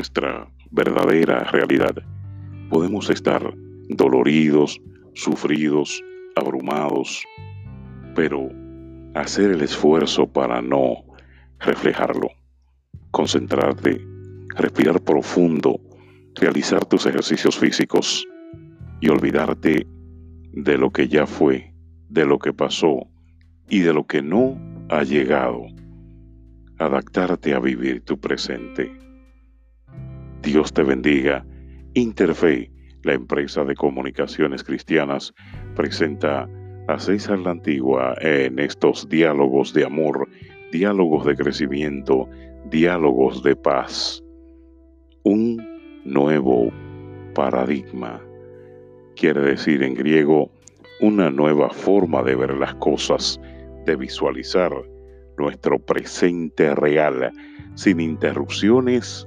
nuestra verdadera realidad. Podemos estar doloridos, sufridos, abrumados, pero hacer el esfuerzo para no reflejarlo, concentrarte, respirar profundo, realizar tus ejercicios físicos y olvidarte de lo que ya fue, de lo que pasó y de lo que no ha llegado. Adaptarte a vivir tu presente. Dios te bendiga. Interfe, la empresa de comunicaciones cristianas, presenta a César la Antigua en estos diálogos de amor, diálogos de crecimiento, diálogos de paz. Un nuevo paradigma. Quiere decir en griego una nueva forma de ver las cosas, de visualizar nuestro presente real, sin interrupciones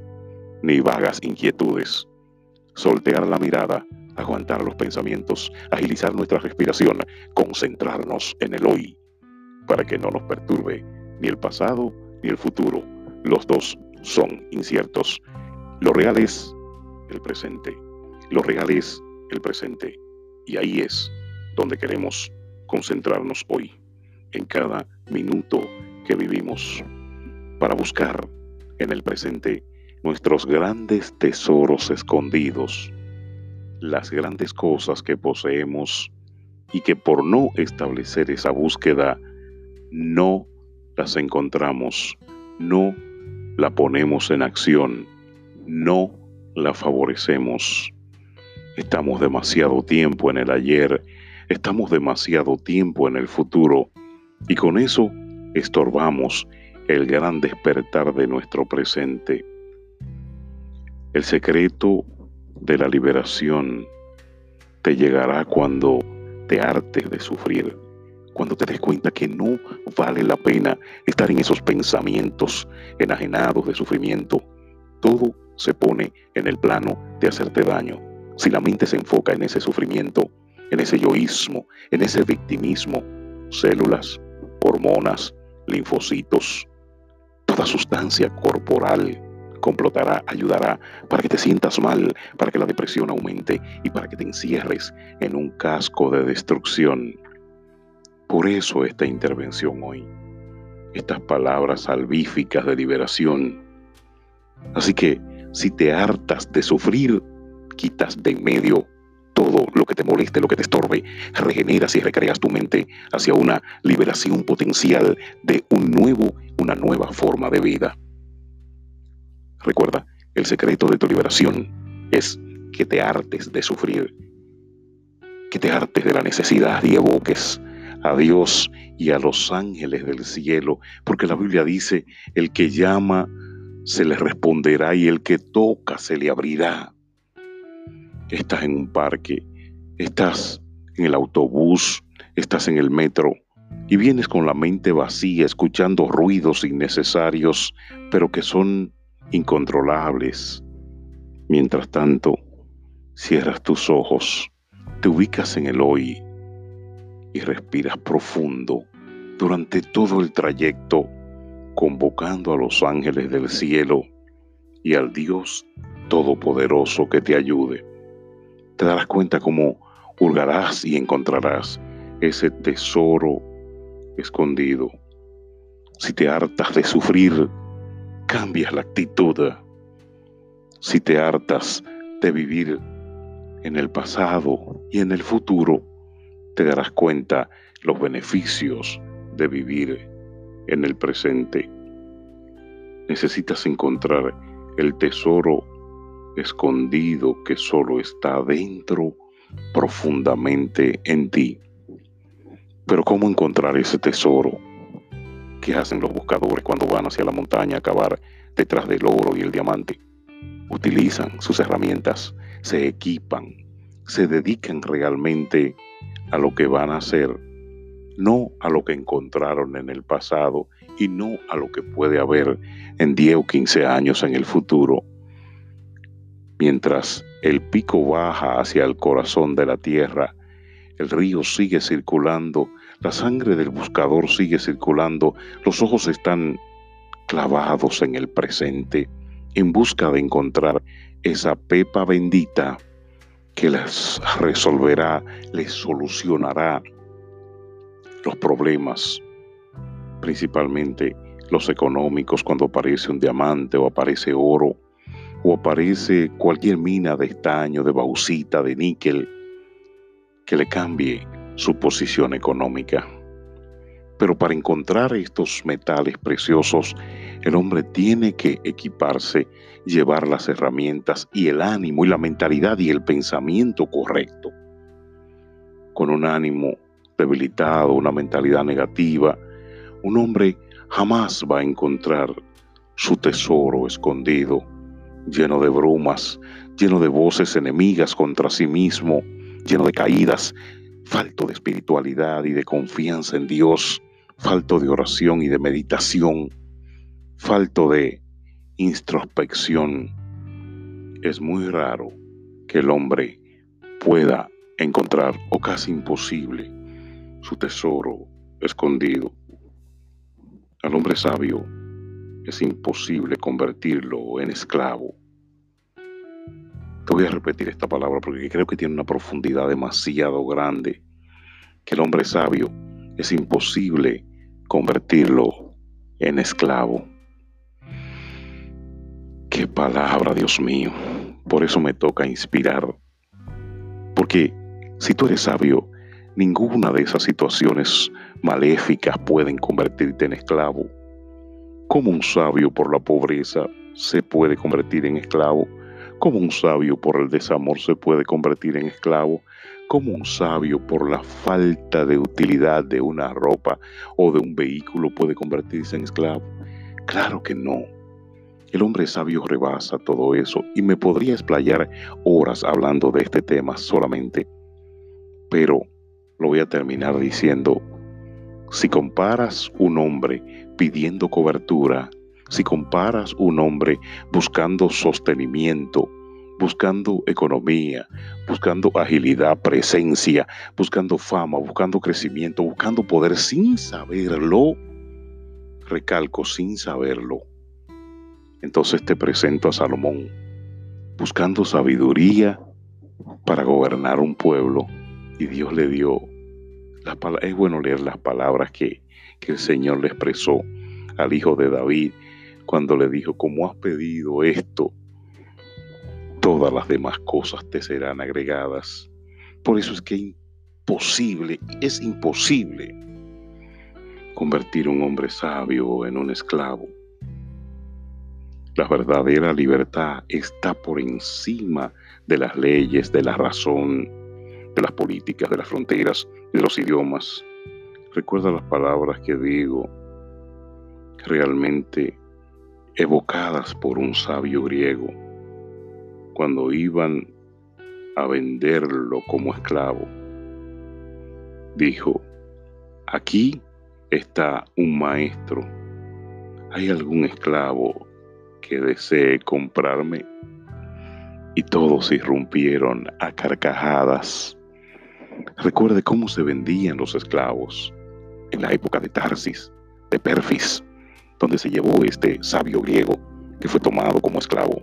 ni vagas inquietudes. Soltear la mirada, aguantar los pensamientos, agilizar nuestra respiración, concentrarnos en el hoy, para que no nos perturbe ni el pasado ni el futuro. Los dos son inciertos. Lo real es el presente. Lo real es el presente. Y ahí es donde queremos concentrarnos hoy, en cada minuto que vivimos, para buscar en el presente nuestros grandes tesoros escondidos, las grandes cosas que poseemos y que por no establecer esa búsqueda no las encontramos, no la ponemos en acción, no la favorecemos. Estamos demasiado tiempo en el ayer, estamos demasiado tiempo en el futuro y con eso estorbamos el gran despertar de nuestro presente. El secreto de la liberación te llegará cuando te hartes de sufrir, cuando te des cuenta que no vale la pena estar en esos pensamientos enajenados de sufrimiento. Todo se pone en el plano de hacerte daño. Si la mente se enfoca en ese sufrimiento, en ese yoísmo, en ese victimismo, células, hormonas, linfocitos, toda sustancia corporal complotará, ayudará para que te sientas mal, para que la depresión aumente y para que te encierres en un casco de destrucción. Por eso esta intervención hoy, estas palabras salvíficas de liberación. Así que si te hartas de sufrir, quitas de en medio todo lo que te moleste, lo que te estorbe, regeneras y recreas tu mente hacia una liberación potencial de un nuevo, una nueva forma de vida. Recuerda, el secreto de tu liberación es que te hartes de sufrir, que te hartes de la necesidad y evoques a Dios y a los ángeles del cielo, porque la Biblia dice, el que llama se le responderá y el que toca se le abrirá. Estás en un parque, estás en el autobús, estás en el metro y vienes con la mente vacía escuchando ruidos innecesarios, pero que son incontrolables. Mientras tanto, cierras tus ojos, te ubicas en el hoy y respiras profundo durante todo el trayecto, convocando a los ángeles del cielo y al Dios Todopoderoso que te ayude. Te darás cuenta cómo hurgarás y encontrarás ese tesoro escondido. Si te hartas de sufrir, cambias la actitud. Si te hartas de vivir en el pasado y en el futuro, te darás cuenta los beneficios de vivir en el presente. Necesitas encontrar el tesoro escondido que solo está dentro profundamente en ti. Pero ¿cómo encontrar ese tesoro? ¿Qué hacen los buscadores cuando van hacia la montaña a cavar detrás del oro y el diamante? Utilizan sus herramientas, se equipan, se dedican realmente a lo que van a hacer, no a lo que encontraron en el pasado y no a lo que puede haber en 10 o 15 años en el futuro. Mientras el pico baja hacia el corazón de la tierra, el río sigue circulando, la sangre del buscador sigue circulando, los ojos están clavados en el presente, en busca de encontrar esa pepa bendita que les resolverá, les solucionará los problemas, principalmente los económicos, cuando aparece un diamante o aparece oro o aparece cualquier mina de estaño, de bauxita, de níquel, que le cambie su posición económica. Pero para encontrar estos metales preciosos, el hombre tiene que equiparse, llevar las herramientas y el ánimo y la mentalidad y el pensamiento correcto. Con un ánimo debilitado, una mentalidad negativa, un hombre jamás va a encontrar su tesoro escondido, lleno de brumas, lleno de voces enemigas contra sí mismo, lleno de caídas, falto de espiritualidad y de confianza en Dios, falto de oración y de meditación, falto de introspección. Es muy raro que el hombre pueda encontrar, o casi imposible, su tesoro escondido. Al hombre sabio es imposible convertirlo en esclavo. Te voy a repetir esta palabra porque creo que tiene una profundidad demasiado grande, que el hombre sabio es imposible convertirlo en esclavo. Qué palabra, Dios mío. Por eso me toca inspirar. Porque si tú eres sabio, ninguna de esas situaciones maléficas pueden convertirte en esclavo. Como un sabio por la pobreza se puede convertir en esclavo? Como un sabio por el desamor se puede convertir en esclavo? Como un sabio por la falta de utilidad de una ropa o de un vehículo puede convertirse en esclavo? Claro que no. El hombre sabio rebasa todo eso y me podría explayar horas hablando de este tema solamente. Pero lo voy a terminar diciendo, si comparas un hombre pidiendo cobertura, si comparas un hombre buscando sostenimiento, buscando economía, buscando agilidad, presencia, buscando fama, buscando crecimiento, buscando poder sin saberlo, recalco, sin saberlo. Entonces te presento a Salomón, buscando sabiduría para gobernar un pueblo, y Dios le dio, es bueno leer las palabras que, que el Señor le expresó al hijo de David cuando le dijo, como has pedido esto, todas las demás cosas te serán agregadas. Por eso es que imposible, es imposible convertir un hombre sabio en un esclavo. La verdadera libertad está por encima de las leyes, de la razón, de las políticas, de las fronteras, de los idiomas. Recuerda las palabras que digo realmente evocadas por un sabio griego cuando iban a venderlo como esclavo. Dijo, aquí está un maestro. ¿Hay algún esclavo que desee comprarme? Y todos irrumpieron a carcajadas. Recuerde cómo se vendían los esclavos en la época de Tarsis, de Perfis, donde se llevó este sabio griego que fue tomado como esclavo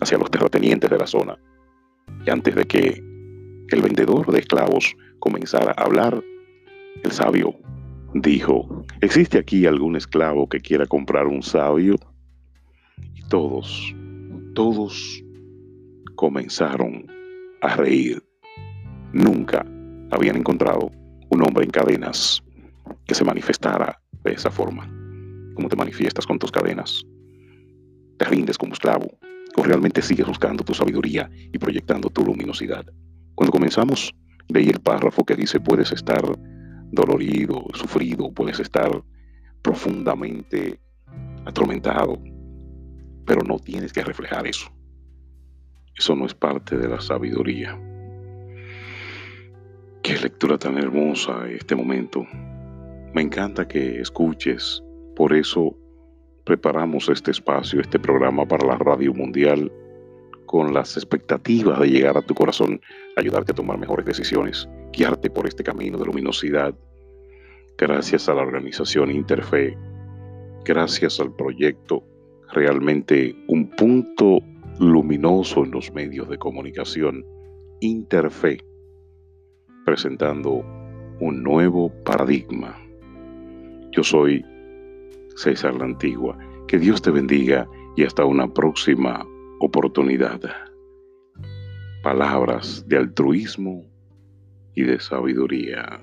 hacia los terratenientes de la zona. Y antes de que el vendedor de esclavos comenzara a hablar, el sabio dijo, ¿existe aquí algún esclavo que quiera comprar un sabio? Y todos, todos comenzaron a reír. Nunca habían encontrado un hombre en cadenas que se manifestara de esa forma cómo te manifiestas con tus cadenas. Te rindes como esclavo o realmente sigues buscando tu sabiduría y proyectando tu luminosidad. Cuando comenzamos, leí el párrafo que dice puedes estar dolorido, sufrido, puedes estar profundamente atormentado, pero no tienes que reflejar eso. Eso no es parte de la sabiduría. Qué lectura tan hermosa este momento. Me encanta que escuches por eso preparamos este espacio, este programa para la Radio Mundial, con las expectativas de llegar a tu corazón, ayudarte a tomar mejores decisiones, guiarte por este camino de luminosidad. Gracias a la organización Interfe, gracias al proyecto realmente un punto luminoso en los medios de comunicación, Interfe, presentando un nuevo paradigma. Yo soy César la Antigua. Que Dios te bendiga y hasta una próxima oportunidad. Palabras de altruismo y de sabiduría.